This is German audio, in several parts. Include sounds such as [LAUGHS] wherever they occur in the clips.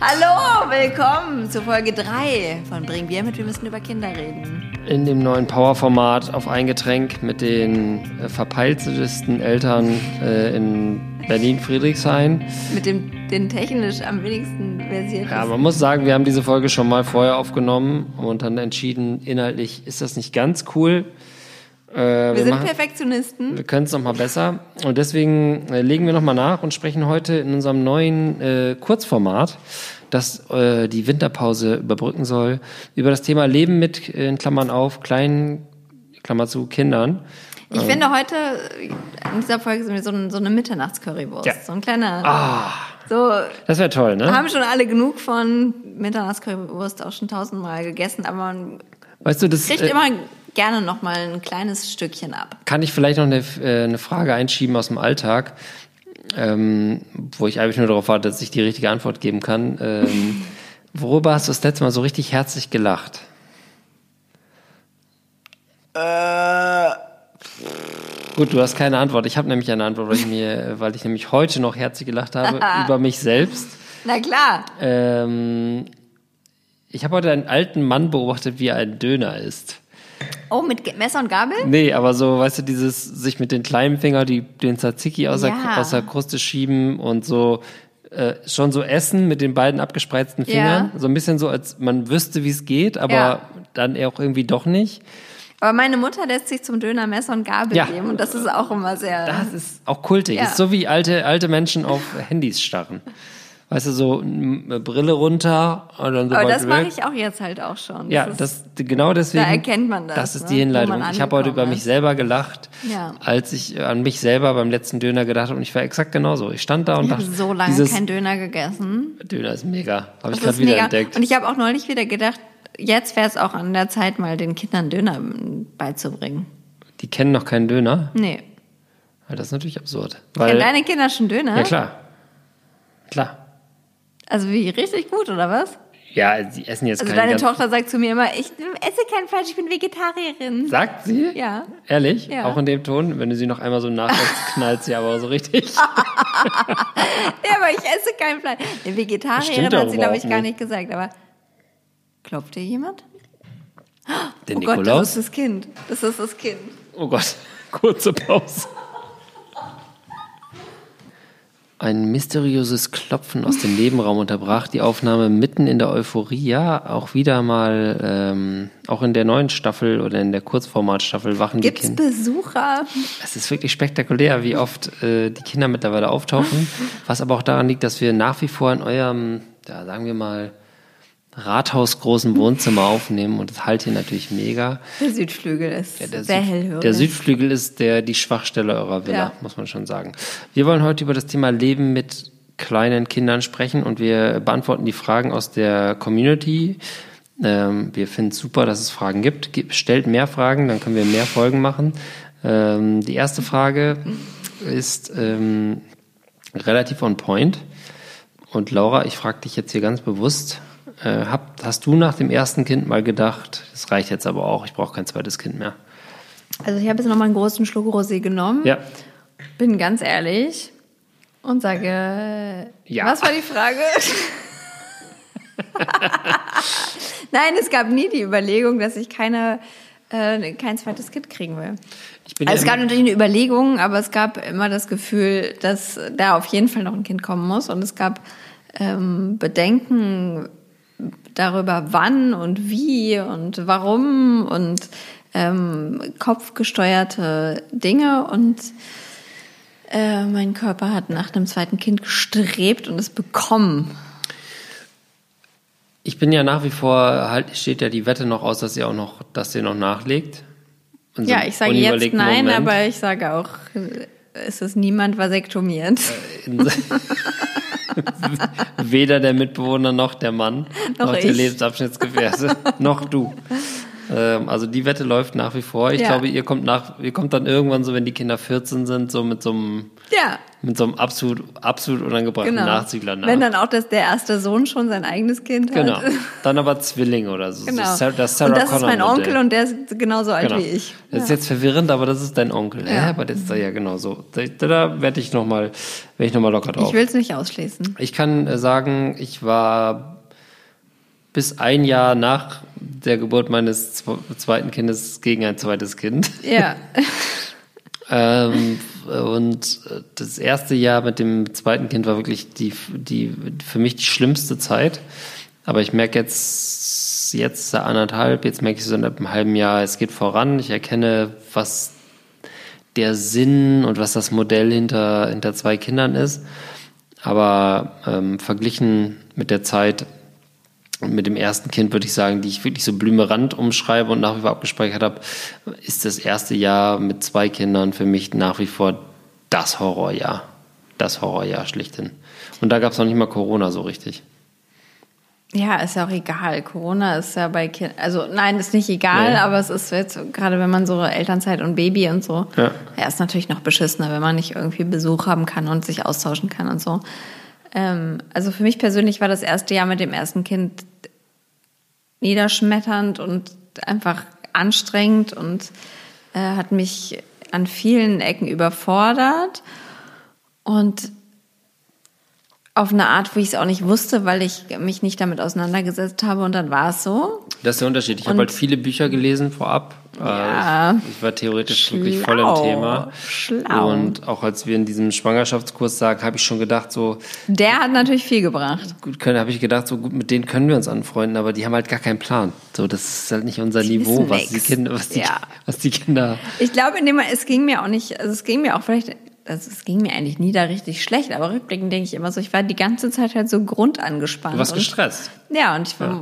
Hallo, willkommen zu Folge 3 von Bring Bier mit, wir müssen über Kinder reden. In dem neuen Power-Format auf ein Getränk mit den äh, verpeiltesten Eltern äh, in Berlin-Friedrichshain. Mit dem den technisch am wenigsten versierten. Ja, man muss sagen, wir haben diese Folge schon mal vorher aufgenommen und dann entschieden, inhaltlich ist das nicht ganz cool. Äh, wir, wir, sind machen, Perfektionisten. Wir können es nochmal besser. Und deswegen äh, legen wir nochmal nach und sprechen heute in unserem neuen äh, Kurzformat, das äh, die Winterpause überbrücken soll, über das Thema Leben mit, äh, in Klammern auf, kleinen, Klammer zu, Kindern. Ich ähm. finde heute, in dieser Folge sind wir so, ein, so eine Mitternachtscurrywurst. Ja. So ein kleiner. Ah, so, das wäre toll, ne? Haben schon alle genug von Mitternachtscurrywurst auch schon tausendmal gegessen, aber man weißt du, das, kriegt äh, immer gerne noch mal ein kleines Stückchen ab. Kann ich vielleicht noch eine, äh, eine Frage einschieben aus dem Alltag, ähm, wo ich eigentlich nur darauf warte, dass ich die richtige Antwort geben kann. Ähm, [LAUGHS] worüber hast du das letzte Mal so richtig herzlich gelacht? Äh. Gut, du hast keine Antwort. Ich habe nämlich eine Antwort, weil ich mir, [LAUGHS] weil ich nämlich heute noch herzlich gelacht habe über mich selbst. [LAUGHS] Na klar. Ähm, ich habe heute einen alten Mann beobachtet, wie er ein Döner isst. Oh, mit Messer und Gabel? Nee, aber so, weißt du, dieses sich mit den kleinen Finger die, den Tzatziki aus, ja. der, aus der Kruste schieben und so äh, schon so essen mit den beiden abgespreizten Fingern. Ja. So ein bisschen so, als man wüsste, wie es geht, aber ja. dann auch irgendwie doch nicht. Aber meine Mutter lässt sich zum Döner Messer und Gabel ja. geben und das ist auch immer sehr. Das ist auch kultig. Ist so wie alte, alte Menschen auf Handys starren weißt du, so eine Brille runter und dann so Aber das mache ich auch jetzt halt auch schon. Ja, das genau deswegen. Da erkennt man das. Das ist ne? die Hinleitung. Ich habe heute über ist. mich selber gelacht, ja. als ich an mich selber beim letzten Döner gedacht habe und ich war exakt genauso. Ich stand da und ich dachte, so lange dieses, kein Döner gegessen. Döner ist mega, habe ich gerade wieder mega. entdeckt. Und ich habe auch neulich wieder gedacht, jetzt wäre es auch an der Zeit mal den Kindern Döner beizubringen. Die kennen noch keinen Döner? Nee. Das ist natürlich absurd. Kennen deine Kinder schon Döner? Ja klar. Klar. Also wie, richtig gut, oder was? Ja, sie essen jetzt Also deine Tochter sagt zu mir immer, ich esse kein Fleisch, ich bin Vegetarierin. Sagt sie? Ja. Ehrlich? Ja. Auch in dem Ton? Wenn du sie noch einmal so nachlässt, [LAUGHS] knallt sie aber so richtig. [LAUGHS] ja, aber ich esse kein Fleisch. Eine Vegetarierin hat sie, glaube ich, gar nicht gesagt. Aber klopft hier jemand? Der oh Nikolaus? Gott, das ist das Kind. Das ist das Kind. Oh Gott, [LAUGHS] kurze Pause. Ein mysteriöses Klopfen aus dem Nebenraum unterbrach die Aufnahme mitten in der Euphorie. Ja, auch wieder mal, ähm, auch in der neuen Staffel oder in der Kurzformatstaffel wachen Gibt's die Kinder. Besucher? Es ist wirklich spektakulär, wie oft äh, die Kinder mittlerweile auftauchen. Was aber auch daran liegt, dass wir nach wie vor in eurem, ja, sagen wir mal, rathausgroßen Wohnzimmer aufnehmen und das halt hier natürlich mega. Der Südflügel ist ja, sehr Süd hellhörig. Der Südflügel ist der, die Schwachstelle eurer Villa, ja. muss man schon sagen. Wir wollen heute über das Thema Leben mit kleinen Kindern sprechen und wir beantworten die Fragen aus der Community. Ähm, wir finden es super, dass es Fragen gibt. Stellt mehr Fragen, dann können wir mehr Folgen machen. Ähm, die erste Frage ist ähm, relativ on point. Und Laura, ich frage dich jetzt hier ganz bewusst, äh, hab, hast du nach dem ersten Kind mal gedacht, das reicht jetzt aber auch, ich brauche kein zweites Kind mehr? Also ich habe jetzt nochmal einen großen Schluck Rosé genommen. Ja. Bin ganz ehrlich und sage, ja. was war die Frage? [LAUGHS] Nein, es gab nie die Überlegung, dass ich keine, äh, kein zweites Kind kriegen will. also es gab natürlich eine Überlegung, aber es gab immer das Gefühl, dass da auf jeden Fall noch ein Kind kommen muss. Und es gab ähm, Bedenken, darüber, wann und wie und warum und ähm, kopfgesteuerte Dinge und äh, mein Körper hat nach einem zweiten Kind gestrebt und es bekommen. Ich bin ja nach wie vor, halt steht ja die Wette noch aus, dass ihr auch noch, dass ihr noch nachlegt. ja, ich sage jetzt nein, Moment. aber ich sage auch, es ist niemand vasektomiert. Äh, [LAUGHS] [LAUGHS] Weder der Mitbewohner noch der Mann, noch, noch der Lebensabschnittsgefährte, noch du. Ähm, also die Wette läuft nach wie vor. Ich ja. glaube, ihr kommt nach, ihr kommt dann irgendwann so, wenn die Kinder 14 sind, so mit so einem Ja. Mit so einem absolut, absolut unangebrachten genau. Nachzügler nach. Wenn dann auch das, der erste Sohn schon sein eigenes Kind hat. Genau. [LAUGHS] Dann aber Zwilling oder so. Genau. So das Sarah und das ist mein Onkel und der ist genauso alt genau. wie ich. Das ja. ist jetzt verwirrend, aber das ist dein Onkel. Ja, ja aber das ist ja genauso. Da, da werde ich nochmal werd noch locker drauf. Ich will es nicht ausschließen. Ich kann äh, sagen, ich war bis ein Jahr nach der Geburt meines zweiten Kindes gegen ein zweites Kind. Ja. [LAUGHS] ähm, und das erste Jahr mit dem zweiten Kind war wirklich die, die für mich die schlimmste Zeit. Aber ich merke jetzt, jetzt anderthalb, jetzt merke ich so seit einem halben Jahr, es geht voran. Ich erkenne, was der Sinn und was das Modell hinter, hinter zwei Kindern ist. Aber ähm, verglichen mit der Zeit mit dem ersten Kind würde ich sagen, die ich wirklich so blümerand umschreibe und nach wie vor abgespeichert habe, ist das erste Jahr mit zwei Kindern für mich nach wie vor das Horrorjahr. Das Horrorjahr schlichthin. Und da gab es noch nicht mal Corona so richtig. Ja, ist ja auch egal. Corona ist ja bei Kindern, also nein, ist nicht egal, nee. aber es ist jetzt, gerade wenn man so Elternzeit und Baby und so, ja. ja, ist natürlich noch beschissener, wenn man nicht irgendwie Besuch haben kann und sich austauschen kann und so. Ähm, also für mich persönlich war das erste Jahr mit dem ersten Kind niederschmetternd und einfach anstrengend und äh, hat mich an vielen Ecken überfordert. Und auf eine Art, wo ich es auch nicht wusste, weil ich mich nicht damit auseinandergesetzt habe und dann war es so. Das ist der Unterschied. Ich habe halt viele Bücher gelesen vorab. Ja, äh, ich war theoretisch schlau, wirklich voll im Thema. Schlau. Und auch als wir in diesem Schwangerschaftskurs sagen, habe ich schon gedacht, so. Der hat natürlich viel gebracht. Gut, habe ich gedacht, so gut, mit denen können wir uns anfreunden, aber die haben halt gar keinen Plan. So, das ist halt nicht unser die Niveau, was die Kinder, was die, ja. was die Kinder. Ich glaube, es ging mir auch nicht, also es ging mir auch vielleicht also es ging mir eigentlich nie da richtig schlecht, aber rückblickend denke ich immer so, ich war die ganze Zeit halt so grundangespannt. Du warst gestresst. ja, und ich ja.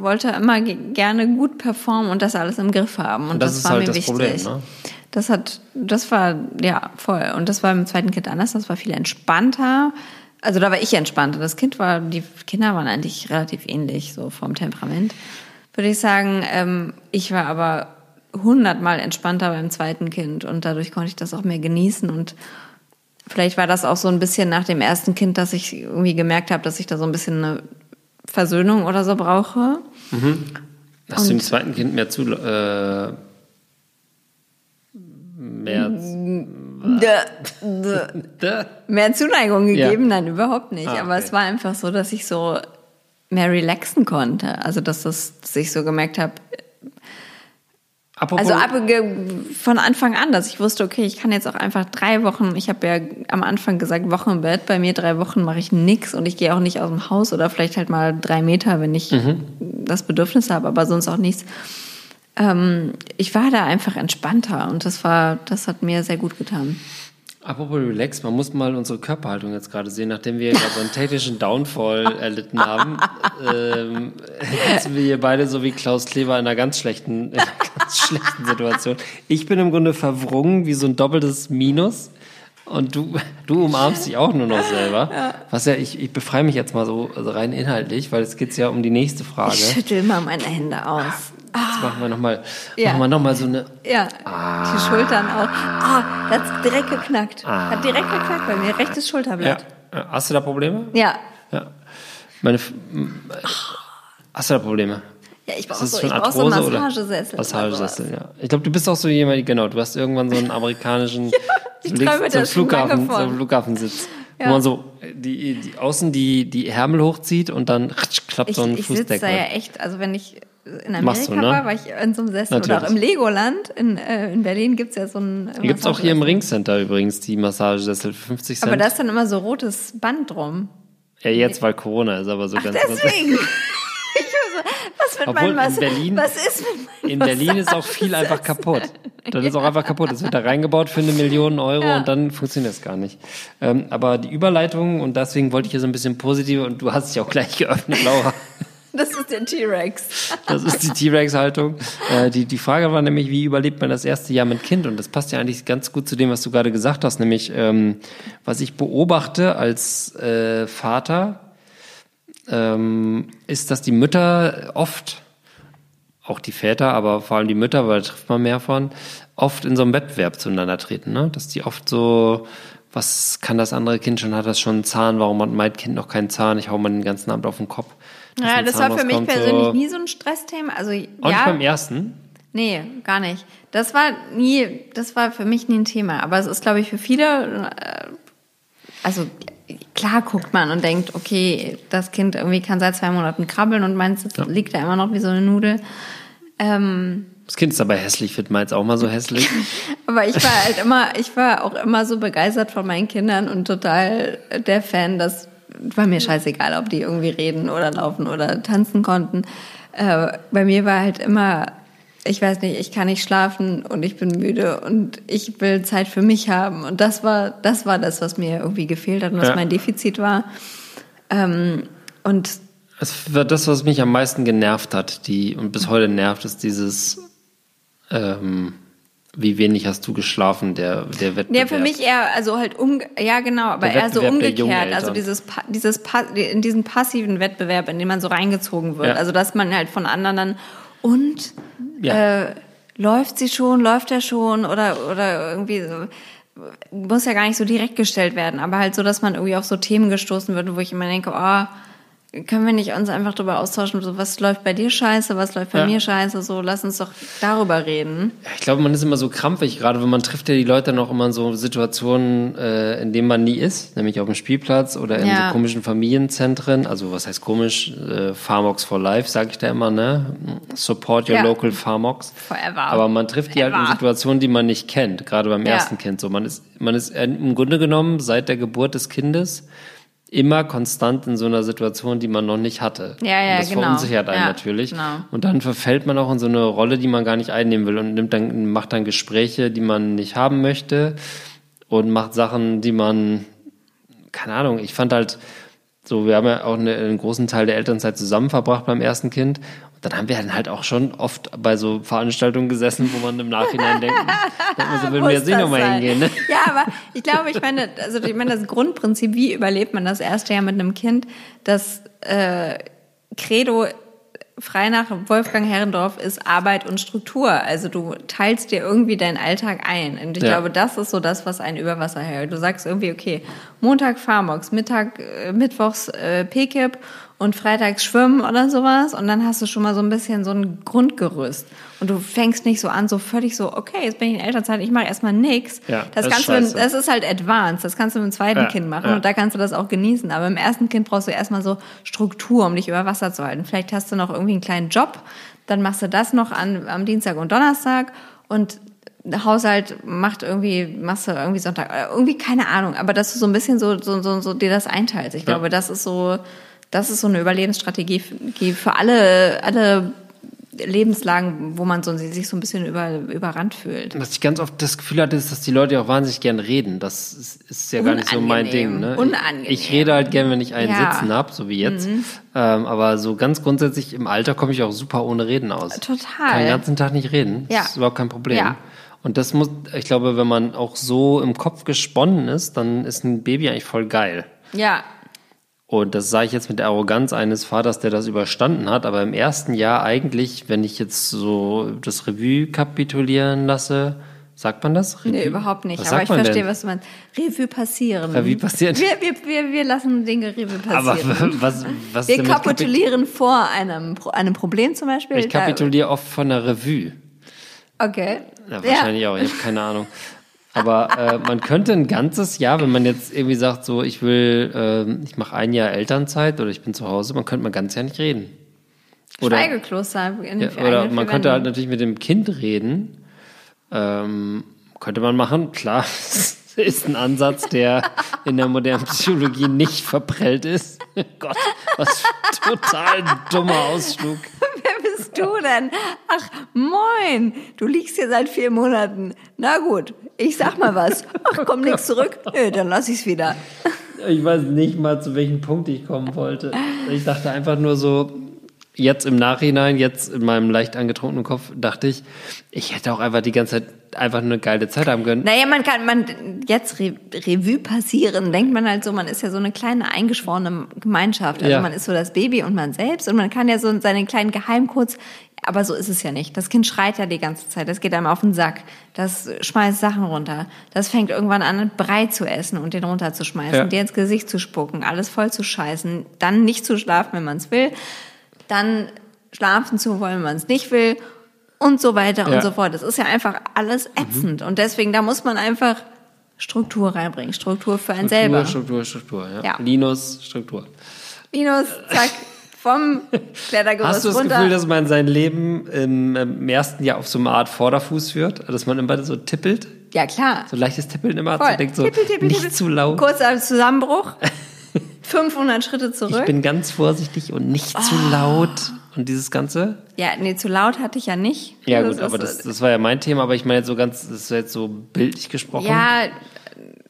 wollte immer gerne gut performen und das alles im Griff haben. Und, und das, das war halt mir das wichtig. Problem, ne? Das hat, das war, ja, voll. Und das war im zweiten Kind anders, das war viel entspannter. Also da war ich entspannter. Das Kind war, die Kinder waren eigentlich relativ ähnlich, so vom Temperament. Würde ich sagen, ähm, ich war aber hundertmal entspannter beim zweiten Kind und dadurch konnte ich das auch mehr genießen und Vielleicht war das auch so ein bisschen nach dem ersten Kind, dass ich irgendwie gemerkt habe, dass ich da so ein bisschen eine Versöhnung oder so brauche. Mhm. Hast Und du dem zweiten Kind mehr zu äh, mehr, [LAUGHS] [LAUGHS] mehr Zuneigung gegeben? Ja. Nein, überhaupt nicht. Ah, okay. Aber es war einfach so, dass ich so mehr relaxen konnte. Also dass, das, dass ich so gemerkt habe, Apropos also ab, von Anfang an, dass ich wusste, okay, ich kann jetzt auch einfach drei Wochen, ich habe ja am Anfang gesagt, Wochenbett, bei mir drei Wochen mache ich nichts und ich gehe auch nicht aus dem Haus oder vielleicht halt mal drei Meter, wenn ich mhm. das Bedürfnis habe, aber sonst auch nichts. Ähm, ich war da einfach entspannter und das war, das hat mir sehr gut getan. Apropos Relax, man muss mal unsere Körperhaltung jetzt gerade sehen, nachdem wir gerade so einen technischen Downfall [LAUGHS] erlitten haben, ähm, sitzen wir hier beide so wie Klaus Kleber in einer ganz schlechten, in [LAUGHS] einer ganz schlechten Situation. Ich bin im Grunde verwrungen wie so ein doppeltes Minus. Und du, du umarmst dich auch nur noch selber. Ja. Was ja, ich, ich befreie mich jetzt mal so also rein inhaltlich, weil es geht ja um die nächste Frage. Ich schüttel mal meine Hände aus. Jetzt machen wir nochmal ja. noch mal so eine. Ja, ah. die Schultern auch. Ah, das hat direkt geknackt. Ah. Hat direkt geknackt bei mir. Rechtes Schulterblatt. Ja. Hast du da Probleme? Ja. ja. Meine, hast du da Probleme? Ja, ich brauche so, ich brauch so Massagesessel. Massagesessel, ja. Ich glaube, du bist auch so jemand, genau, du hast irgendwann so einen amerikanischen [LAUGHS] ja, ich so, links, so Flughafen, so Flughafensitz. Ja. Wo man so die, die außen die, die Ärmel hochzieht und dann [LAUGHS] klappt ich, so ein ich Fußdeckel. Ich sitze da ja echt, also wenn ich in Amerika du, ne? war, war ich in so einem Sessel Natürlich. oder auch im Legoland. In, äh, in Berlin gibt es ja so ein. Gibt es auch hier im Ringcenter übrigens die Massagesessel für 50 Cent. Aber da ist dann immer so rotes Band drum. Ja, jetzt, weil Corona ist, aber so Ach, ganz. Deswegen! [LAUGHS] [LAUGHS] was mit Obwohl, meinem, in Berlin, was ist mit In Berlin ist auch viel einfach kaputt. Ja. ist auch einfach kaputt. Es wird da reingebaut für eine Million Euro ja. und dann funktioniert es gar nicht. Ähm, aber die Überleitung, und deswegen wollte ich hier so ein bisschen positiv, und du hast dich auch gleich geöffnet, Laura. Das ist der T-Rex. Das ist die T-Rex-Haltung. Äh, die, die Frage war nämlich, wie überlebt man das erste Jahr mit Kind? Und das passt ja eigentlich ganz gut zu dem, was du gerade gesagt hast, nämlich ähm, was ich beobachte als äh, Vater, ähm, ist, dass die Mütter oft, auch die Väter, aber vor allem die Mütter, weil da trifft man mehr von, oft in so einem Wettbewerb zueinander treten. Ne? Dass die oft so was kann das andere Kind schon? Hat das schon einen Zahn? Warum hat mein Kind noch keinen Zahn? Ich hau mal den ganzen Abend auf den Kopf. Ja, das war für mich persönlich nie so ein Stressthema. Also, ja, beim ersten? Nee, gar nicht. Das war nie, das war für mich nie ein Thema. Aber es ist, glaube ich, für viele, äh, also klar guckt man und denkt, okay, das Kind irgendwie kann seit zwei Monaten krabbeln und meins ja. liegt da immer noch wie so eine Nudel. Ähm, das Kind ist aber hässlich, wird meins auch mal so hässlich. [LAUGHS] aber ich war halt immer, ich war auch immer so begeistert von meinen Kindern und total der Fan, dass war mir scheißegal, ob die irgendwie reden oder laufen oder tanzen konnten. Äh, bei mir war halt immer ich weiß nicht, ich kann nicht schlafen und ich bin müde und ich will Zeit für mich haben. Und das war, das war das, was mir irgendwie gefehlt hat und was ja. mein Defizit war. Ähm, und es war das, was mich am meisten genervt hat, die und bis heute nervt, ist dieses, ähm, wie wenig hast du geschlafen, der, der Wettbewerb. Ja, für mich eher, also halt um, ja genau, aber eher so umgekehrt. Also dieses, dieses, in diesen passiven Wettbewerb, in den man so reingezogen wird. Ja. Also dass man halt von anderen dann und ja. äh, läuft sie schon, läuft er schon oder, oder irgendwie so. Muss ja gar nicht so direkt gestellt werden, aber halt so, dass man irgendwie auf so Themen gestoßen wird, wo ich immer denke, oh, können wir nicht uns einfach darüber austauschen, so was läuft bei dir scheiße, was läuft bei ja. mir scheiße, so lass uns doch darüber reden. Ja, ich glaube, man ist immer so krampfig, gerade wenn man trifft ja die Leute noch immer in so Situationen, äh, in denen man nie ist, nämlich auf dem Spielplatz oder in ja. so komischen Familienzentren, also was heißt komisch, äh, Pharmox for Life, sage ich da immer, ne? Support your local Pharmox. Forever. Aber man trifft die Ever. halt in Situationen, die man nicht kennt, gerade beim ersten Kind so. Man ist, man ist im Grunde genommen seit der Geburt des Kindes immer konstant in so einer Situation, die man noch nicht hatte. Ja, ja, und das genau. verunsichert einen ja, natürlich. Genau. Und dann verfällt man auch in so eine Rolle, die man gar nicht einnehmen will und nimmt dann, macht dann Gespräche, die man nicht haben möchte und macht Sachen, die man, keine Ahnung, ich fand halt, so, wir haben ja auch eine, einen großen Teil der Elternzeit zusammen verbracht beim ersten Kind dann haben wir dann halt auch schon oft bei so Veranstaltungen gesessen, wo man im Nachhinein denkt, [LAUGHS] so würden wir jetzt nicht nochmal hingehen. Ne? Ja, aber ich glaube, ich meine, also ich meine, das Grundprinzip, wie überlebt man das erste Jahr mit einem Kind, das äh, Credo frei nach Wolfgang Herrendorf ist Arbeit und Struktur. Also du teilst dir irgendwie deinen Alltag ein. Und ich ja. glaube, das ist so das, was einen über Wasser hält. Du sagst irgendwie, okay, Montag Farmox, Mittag, äh, Mittwochs äh, PKIP und freitags schwimmen oder sowas. Und dann hast du schon mal so ein bisschen so ein Grundgerüst. Und du fängst nicht so an so völlig so okay jetzt bin ich in Elternzeit ich mache erstmal nix. Ja, das, das kannst du das ist halt advanced. Das kannst du mit dem zweiten ja, Kind machen ja. und da kannst du das auch genießen. Aber im ersten Kind brauchst du erstmal so Struktur um dich über Wasser zu halten. Vielleicht hast du noch irgendwie einen kleinen Job dann machst du das noch an am Dienstag und Donnerstag und Haushalt macht irgendwie, machst du irgendwie Sonntag, irgendwie keine Ahnung, aber dass du so ein bisschen so, so, so, so dir das einteilst. Ich glaube, das ist so, das ist so eine Überlebensstrategie für alle, alle Lebenslagen, wo man so, sich so ein bisschen über, überrannt fühlt. Was ich ganz oft das Gefühl hatte, ist, dass die Leute auch wahnsinnig gern reden. Das ist, ist ja gar nicht so mein Ding. Ne? Unangenehm. Ich, ich rede halt gern, wenn ich einen ja. Sitzen habe, so wie jetzt. Mhm. Ähm, aber so ganz grundsätzlich im Alter komme ich auch super ohne Reden aus. Total. Kann den ganzen Tag nicht reden. Ja. Das ist überhaupt kein Problem. Ja. Und das muss, ich glaube, wenn man auch so im Kopf gesponnen ist, dann ist ein Baby eigentlich voll geil. Ja, und das sage ich jetzt mit der Arroganz eines Vaters, der das überstanden hat. Aber im ersten Jahr eigentlich, wenn ich jetzt so das Revue kapitulieren lasse, sagt man das? Revue? Nee, überhaupt nicht. Was aber ich verstehe, denn? was du meinst. Revue passieren. Revue passieren. Wir, wir, wir, wir lassen Dinge Revue passieren. Aber [LAUGHS] was, was Wir kapitulieren vor einem, einem Problem zum Beispiel. Ich kapituliere oft von der Revue. Okay. Ja, wahrscheinlich ja. auch. Ich habe keine Ahnung. Aber äh, man könnte ein ganzes Jahr, wenn man jetzt irgendwie sagt, so ich will, äh, ich mache ein Jahr Elternzeit oder ich bin zu Hause, man könnte mal ganz Jahr nicht reden. Oder, Schweigekloster. Ja, oder man könnte halt natürlich mit dem Kind reden. Ähm, könnte man machen, klar. [LAUGHS] ist ein Ansatz, der in der modernen Psychologie nicht verprellt ist. [LAUGHS] Gott, was für ein total dummer Ausflug. [LAUGHS] Du denn? Ach, moin. Du liegst hier seit vier Monaten. Na gut, ich sag mal was. Ach, komm nix zurück. Nö, dann lass ich's wieder. Ich weiß nicht mal, zu welchem Punkt ich kommen wollte. Ich dachte einfach nur so, jetzt im Nachhinein, jetzt in meinem leicht angetrunkenen Kopf, dachte ich, ich hätte auch einfach die ganze Zeit einfach eine geile Zeit haben können. Naja, man kann, man, jetzt Re Revue passieren, denkt man halt so, man ist ja so eine kleine eingeschworene Gemeinschaft. Also ja. man ist so das Baby und man selbst und man kann ja so seinen kleinen Geheimcodes aber so ist es ja nicht. Das Kind schreit ja die ganze Zeit. Das geht einem auf den Sack. Das schmeißt Sachen runter. Das fängt irgendwann an, Brei zu essen und den runterzuschmeißen, ja. dir ins Gesicht zu spucken, alles voll zu scheißen, dann nicht zu schlafen, wenn man es will, dann schlafen zu wollen, wenn man es nicht will und so weiter ja. und so fort. Das ist ja einfach alles ätzend. Mhm. Und deswegen, da muss man einfach Struktur reinbringen. Struktur für einen Struktur, selber. Struktur, Struktur, ja. ja. Linus, Struktur. Linus, zack, vom Klettergerüst Hast du das runter. Gefühl, dass man sein Leben im, im, ersten Jahr auf so eine Art Vorderfuß führt? Dass man immer so tippelt? Ja, klar. So leichtes Tippeln immer. Voll. So denkt so, tippel, tippel, nicht tippel. zu laut. Kurzer Zusammenbruch. [LAUGHS] 500 Schritte zurück. Ich bin ganz vorsichtig und nicht oh. zu laut. Und dieses Ganze? Ja, nee, zu laut hatte ich ja nicht. Ja, gut, aber das, das war ja mein Thema, aber ich meine jetzt so ganz, das ist jetzt so bildlich gesprochen. Ja,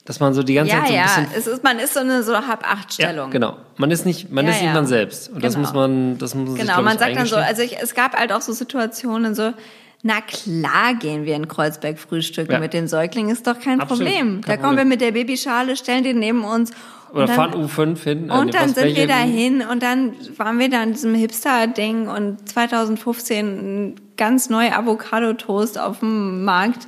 dass man so die ganze ja, Zeit so ein ja. bisschen. Ja, es ist, man ist so eine so halb acht Stellung. Ja, genau. Man ist nicht, man ja, ist nicht man selbst. Und das Genau. muss man, das muss man sich, Genau, glaub man sagt dann so, also ich, es gab halt auch so Situationen so, na klar gehen wir in Kreuzberg frühstücken Ja. mit den Säuglingen, ist doch kein Absolut, Problem. kein da kommen wir mit der Babyschale, stellen die neben uns. Oder und dann, fahren U5 hin. äh, Und dann was sind wir welche- dahin und dann waren wir da in diesem Hipster-Ding und 2015 ein ganz neu Avocado-Toast auf dem Markt.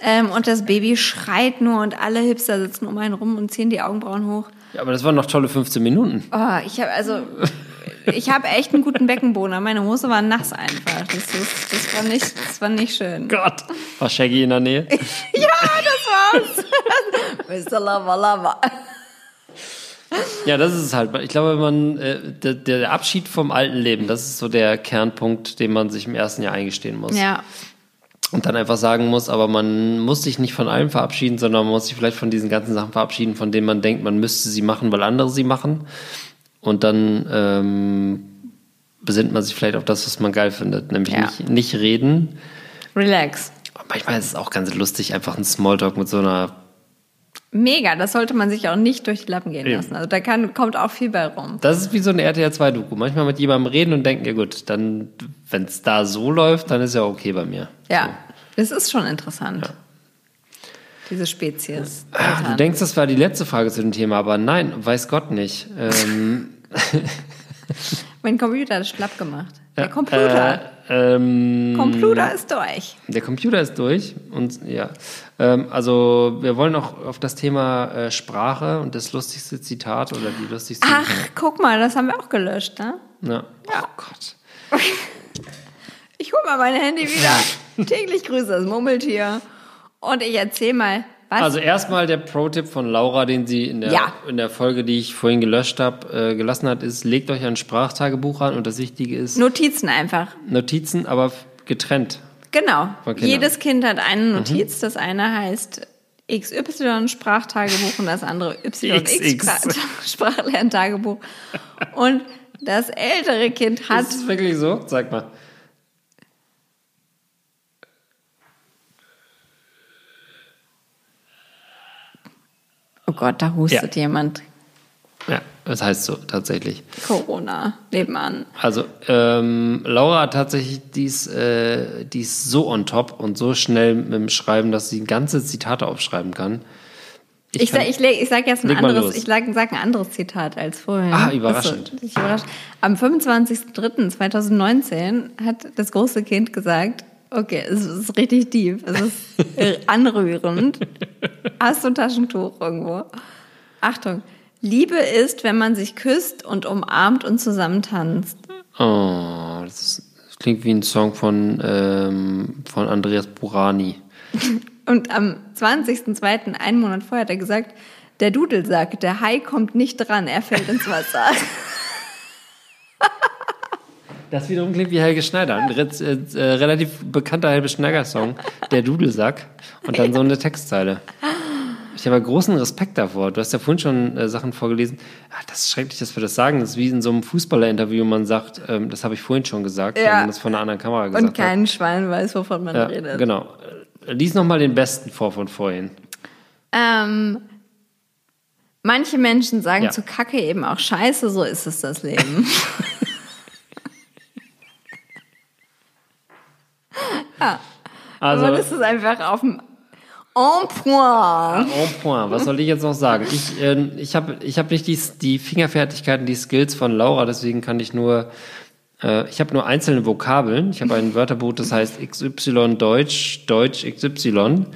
Ähm, und das Baby schreit nur und alle Hipster sitzen um einen rum und ziehen die Augenbrauen hoch. Ja, aber das waren noch tolle 15 Minuten. Oh, ich habe also, [LAUGHS] ich habe echt einen guten Beckenboden. Meine Hose war nass einfach. Das, ist, das war nicht, das war nicht schön. Gott. War Shaggy in der Nähe? [LAUGHS] Ja, das war's. Mr. Lover, Lover. Ja, das ist es halt. Ich glaube, man, äh, der, der Abschied vom alten Leben, das ist so der Kernpunkt, den man sich im ersten Jahr eingestehen muss. Ja, Und dann einfach sagen muss, aber man muss sich nicht von allem verabschieden, sondern man muss sich vielleicht von diesen ganzen Sachen verabschieden, von denen man denkt, man müsste sie machen, weil andere sie machen. Und dann ähm, besinnt man sich vielleicht auf das, was man geil findet. Nämlich Ja. nicht, nicht reden. relax. Manchmal ist es auch ganz lustig, einfach ein Smalltalk mit so einer Mega, das sollte man sich auch nicht durch die Lappen gehen lassen. Also da kann, kommt auch viel bei rum. Das ist wie so ein RTL 2-Doku. Manchmal mit jemandem reden und denken, ja gut, dann, wenn es da so läuft, dann ist ja okay bei mir. Ja, das ist schon interessant. Diese Spezies. Ah, Du denkst, das war die letzte Frage zu dem Thema, aber nein, weiß Gott nicht. Ähm, [LAUGHS] mein Computer hat es schlapp gemacht. Der Computer. Äh, ähm, Computer ist durch. der Computer ist durch und ja, ähm, also wir wollen auch auf das Thema äh, Sprache und das lustigste Zitat oder die lustigste. Ach, guck mal, das haben wir auch gelöscht, ne? Ja. Ja. Oh Gott. Ich hol mal mein Handy wieder. Täglich grüße das Murmeltier. Und ich erzähl mal, was? Also erstmal der Pro-Tipp von Laura, den sie in der, Ja. in der Folge, die ich vorhin gelöscht habe, äh, gelassen hat, ist, legt euch ein Sprachtagebuch an und das Wichtige ist Notizen einfach. Notizen, aber getrennt. Genau. Jedes Kind hat eine Notiz. Das eine heißt XY Sprachtagebuch und das andere YX [LAUGHS] XX. Sprachlerntagebuch. Und das ältere Kind hat Ist es wirklich so? Sag mal. Gott, da hustet jemand. Ja, das heißt so, tatsächlich. Corona, nebenan. Also, ähm, Laura hat tatsächlich dies, äh, die ist so on top und so schnell mit dem Schreiben, dass sie ganze Zitate aufschreiben kann. Ich, kann- sag, ich, leg- ich sag jetzt ein anderes, ich sag, sag ein anderes Zitat als vorhin. Ah, überraschend. Das ist, ich überrascht. Am 25.03.2019 hat das große Kind gesagt, okay, es ist richtig tief, es ist [LAUGHS] anrührend. Hast du ein Taschentuch irgendwo? Achtung. Liebe ist, wenn man sich küsst und umarmt und zusammen tanzt. Oh, das, ist, das klingt wie ein Song von, ähm, von Andreas Burani. [LAUGHS] Und am 20.02., einen Monat vorher, hat er gesagt, der Dudelsack, der Hai kommt nicht dran, er fällt ins Wasser. [LAUGHS] Das wiederum klingt wie Helge Schneider, ein äh, äh, relativ bekannter Helge Schneider-Song, der Dudelsack und dann so eine Textzeile. Ich habe großen Respekt davor. Du hast ja vorhin schon äh, Sachen vorgelesen. Ah, das ist schrecklich, dass wir das sagen. Das ist wie in so einem Fußballer-Interview, man sagt, ähm, das habe ich vorhin schon gesagt, Ja. wenn man das von einer anderen Kamera gesagt Und kein Schwein weiß, wovon man hat. Ja, redet. genau. Lies nochmal den besten vor von vorhin. Ähm, manche Menschen sagen Ja. zu Kacke eben auch Scheiße, so ist es das Leben. [LAUGHS] ja. Also, Aber das ist einfach auf dem En point. En point. Was soll ich jetzt noch sagen? Ich, äh, ich habe ich hab nicht die, die Fingerfertigkeiten, die Skills von Laura, deswegen kann ich nur Äh, ich habe nur einzelne Vokabeln. Ich habe ein Wörterbuch, das heißt XY Deutsch, Deutsch XY.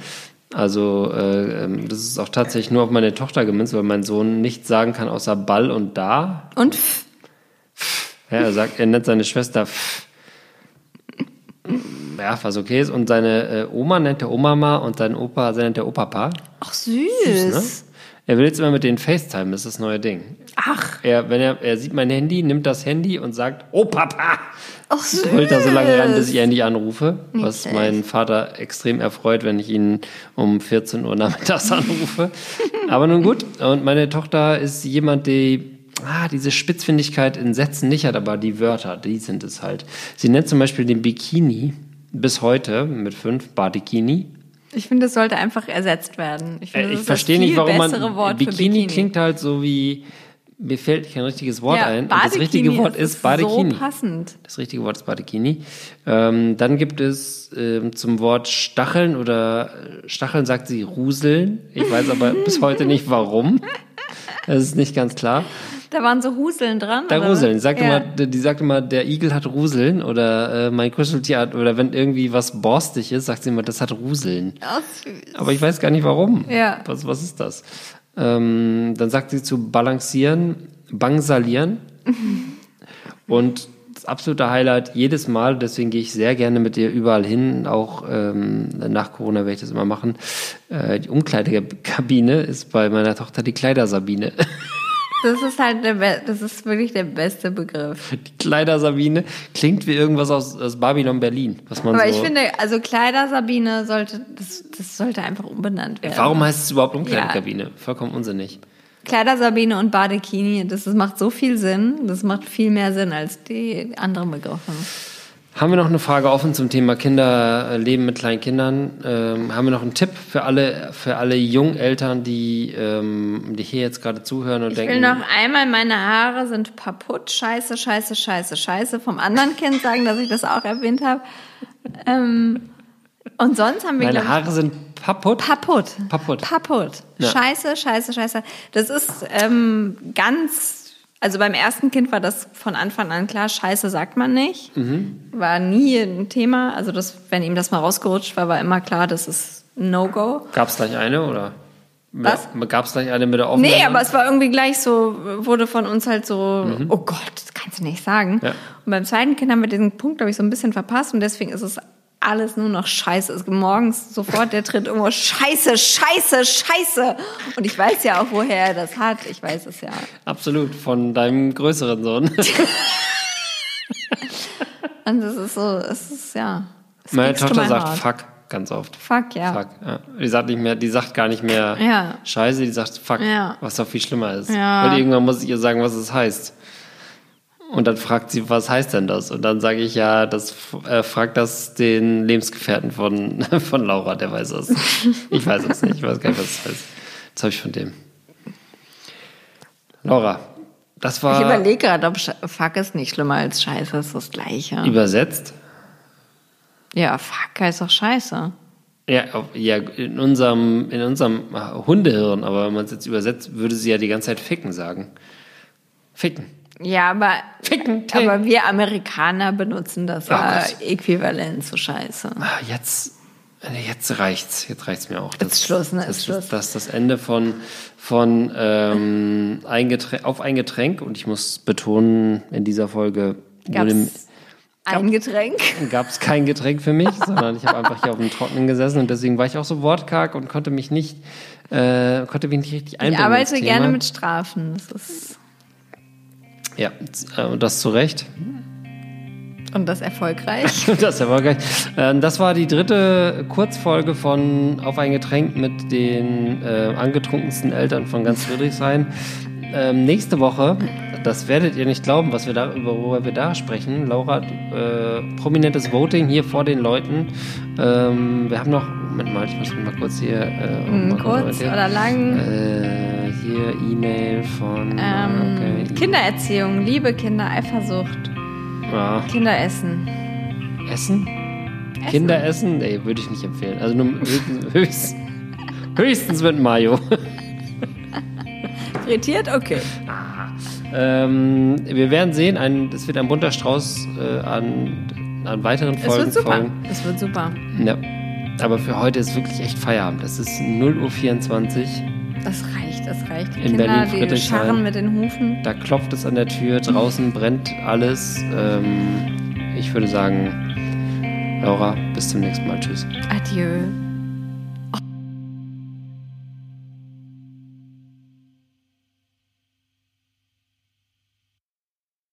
Also äh, ähm, das ist auch tatsächlich nur auf meine Tochter gemünzt, weil mein Sohn nicht sagen kann außer Ball und da. Und f. Ja, er sagt, er nennt seine Schwester f. Ja, was okay ist. Und seine äh, Oma nennt er Omama und sein Opa nennt er Opapa. Ach, süß. süß ne? Er will jetzt immer mit denen FaceTime, das ist das neue Ding. Ach. Er, wenn er, er sieht mein Handy, nimmt das Handy und sagt, oh Papa. Ach, süß. Holt da so lange ran, bis ich endlich anrufe. Nicht was schlecht. meinen Vater extrem erfreut, wenn ich ihn um 14 Uhr nachmittags [LAUGHS] anrufe. Aber nun gut. Und meine Tochter ist jemand, die ah, diese Spitzfindigkeit in Sätzen nicht hat, aber die Wörter, die sind es halt. Sie nennt zum Beispiel den Bikini bis heute mit fünf Badikini. Ich finde, es sollte einfach ersetzt werden. Ich, finde, äh, ich verstehe nicht, warum man Bikini, Bikini, klingt halt so wie mir fällt kein richtiges Wort ja, ein. Und das richtige Wort ist, ist Badekini. So passend. Das richtige Wort ist Badekini. Ähm, dann gibt es ähm, zum Wort Stacheln oder Stacheln sagt sie Ruseln. Ich weiß aber bis heute nicht warum. [LAUGHS] Das ist nicht ganz klar. Da waren so Huseln dran. Da Ruseln. Die sagte, ja. mal, die sagte mal, der Igel hat Ruseln oder äh, mein Kuscheltier hat, oder wenn irgendwie was borstig ist, sagt sie immer, das hat Ruseln. Oh, süß. Aber ich weiß gar nicht warum. Ja. Was, was ist das? Ähm, dann sagt sie zu balancieren, bangsalieren. [LAUGHS] Und das absolute Highlight jedes Mal, deswegen gehe ich sehr gerne mit ihr überall hin, auch ähm, nach Corona werde ich das immer machen. Äh, die Umkleidekabine ist bei meiner Tochter die Kleidersabine. [LAUGHS] Das ist halt der, Be das ist wirklich der beste Begriff. Die Kleidersabine klingt wie irgendwas aus, aus Babylon Berlin, was man Aber so ich finde, also Kleidersabine sollte, das, das sollte einfach umbenannt werden. Warum heißt es überhaupt Umkleidekabine? Ja. Vollkommen unsinnig. Kleidersabine und Badekini, das, das macht so viel Sinn. Das macht viel mehr Sinn als die anderen Begriffe. Haben wir noch eine Frage offen zum Thema Kinderleben mit kleinen Kindern? Ähm, haben wir noch einen Tipp für alle, für alle Jungeltern, die, ähm, die hier jetzt gerade zuhören und ich denken? Ich will noch einmal, meine Haare sind kaputt, scheiße, scheiße, scheiße, scheiße. Vom anderen Kind sagen, dass ich das auch erwähnt habe. Ähm, und sonst haben wir. Meine Haare sind kaputt? Kaputt. Kaputt. Kaputt. Ja. Scheiße, scheiße, scheiße. Das ist ähm, ganz also beim ersten Kind war das von Anfang an klar, Scheiße sagt man nicht. Mhm. War nie ein Thema. Also das, wenn ihm das mal rausgerutscht war, war immer klar, das ist No-Go. Gab es gleich eine oder? Was? Gab es gleich eine mit der offenen? Nee, aber es war irgendwie gleich so, wurde von uns halt so, mhm. oh Gott, das kannst du nicht sagen. Ja. Und beim zweiten Kind haben wir diesen Punkt, glaube ich, so ein bisschen verpasst und deswegen ist es alles nur noch Scheiße. Es morgens sofort der Tritt irgendwo Scheiße, Scheiße, Scheiße. Und ich weiß ja auch, woher er das hat. Ich weiß es ja. Absolut, von deinem größeren Sohn. [LAUGHS] Und es ist so, es ist ja. Meine Tochter sagt Heart. Fuck ganz oft. Fuck, ja. Fuck, ja. Die sagt nicht mehr, die sagt gar nicht mehr ja. Scheiße, die sagt Fuck, ja. was doch viel schlimmer ist. Weil irgendwann muss ich ihr sagen, was es heißt. Und dann fragt sie, was heißt denn das? Und dann sage ich, ja, das äh, fragt das den Lebensgefährten von, [LAUGHS] von Laura, der weiß es. [LAUGHS] Ich weiß es nicht, ich weiß gar nicht, was es heißt. Das habe ich von dem. Laura, das war. Ich überlege gerade, ob Fuck ist nicht schlimmer als Scheiße, ist das Gleiche. Übersetzt? Ja, Fuck heißt doch Scheiße. Ja, ja in, unserem, in unserem Hundehirn, aber wenn man es jetzt übersetzt, würde sie ja die ganze Zeit Ficken sagen. Ficken. Ja, aber, Ficken, aber wir Amerikaner benutzen das ja äquivalent zu Scheiße. Ah, jetzt, jetzt reicht's. Jetzt reicht's mir auch. Das, ist Schluss, ne? Das ist Schluss. Das, das Ende von, von ähm, ein Getränk, auf ein Getränk. Und ich muss betonen, in dieser Folge Gab's wurde ein Getränk? Gab es kein Getränk für mich, sondern ich habe einfach hier auf dem Trockenen gesessen und deswegen war ich auch so wortkarg und konnte mich nicht, äh, konnte mich nicht richtig einbringen. Ich arbeite gerne mit Strafen. Das ist ja, äh, und das zu Recht. Und das erfolgreich. [LAUGHS] das erfolgreich. Ähm, das war die dritte Kurzfolge von Auf ein Getränk mit den äh, angetrunkensten Eltern von ganz Friedrichshain. Ähm, nächste Woche, das werdet ihr nicht glauben, was wir da, worüber wir da sprechen. Laura, äh, prominentes Voting hier vor den Leuten. Ähm, wir haben noch, Moment mal, ich muss mal kurz hier. Äh, mm, kurz oder lang? Äh, hier E-Mail von. Ähm, okay. Kindererziehung, Liebe Kinder, Eifersucht. Ja. Kinderessen. Essen? Essen? Kinderessen? Nee, würde ich nicht empfehlen. Also nur [LAUGHS] höchstens, höchstens mit Mayo. [LAUGHS] Frittiert? Okay. Ähm, wir werden sehen, es wird ein bunter Strauß äh, an, an weiteren Folgen. Es wird super. Folgen. Es wird super. Ja. Aber für heute ist wirklich echt Feierabend. Es ist 0 Uhr 24. Das reicht, das reicht. Die In Kinder, Berlin die scharren mit den Hufen. Da klopft es an der Tür, draußen brennt alles. Ähm, ich würde sagen, Laura, bis zum nächsten Mal. Tschüss. Adieu.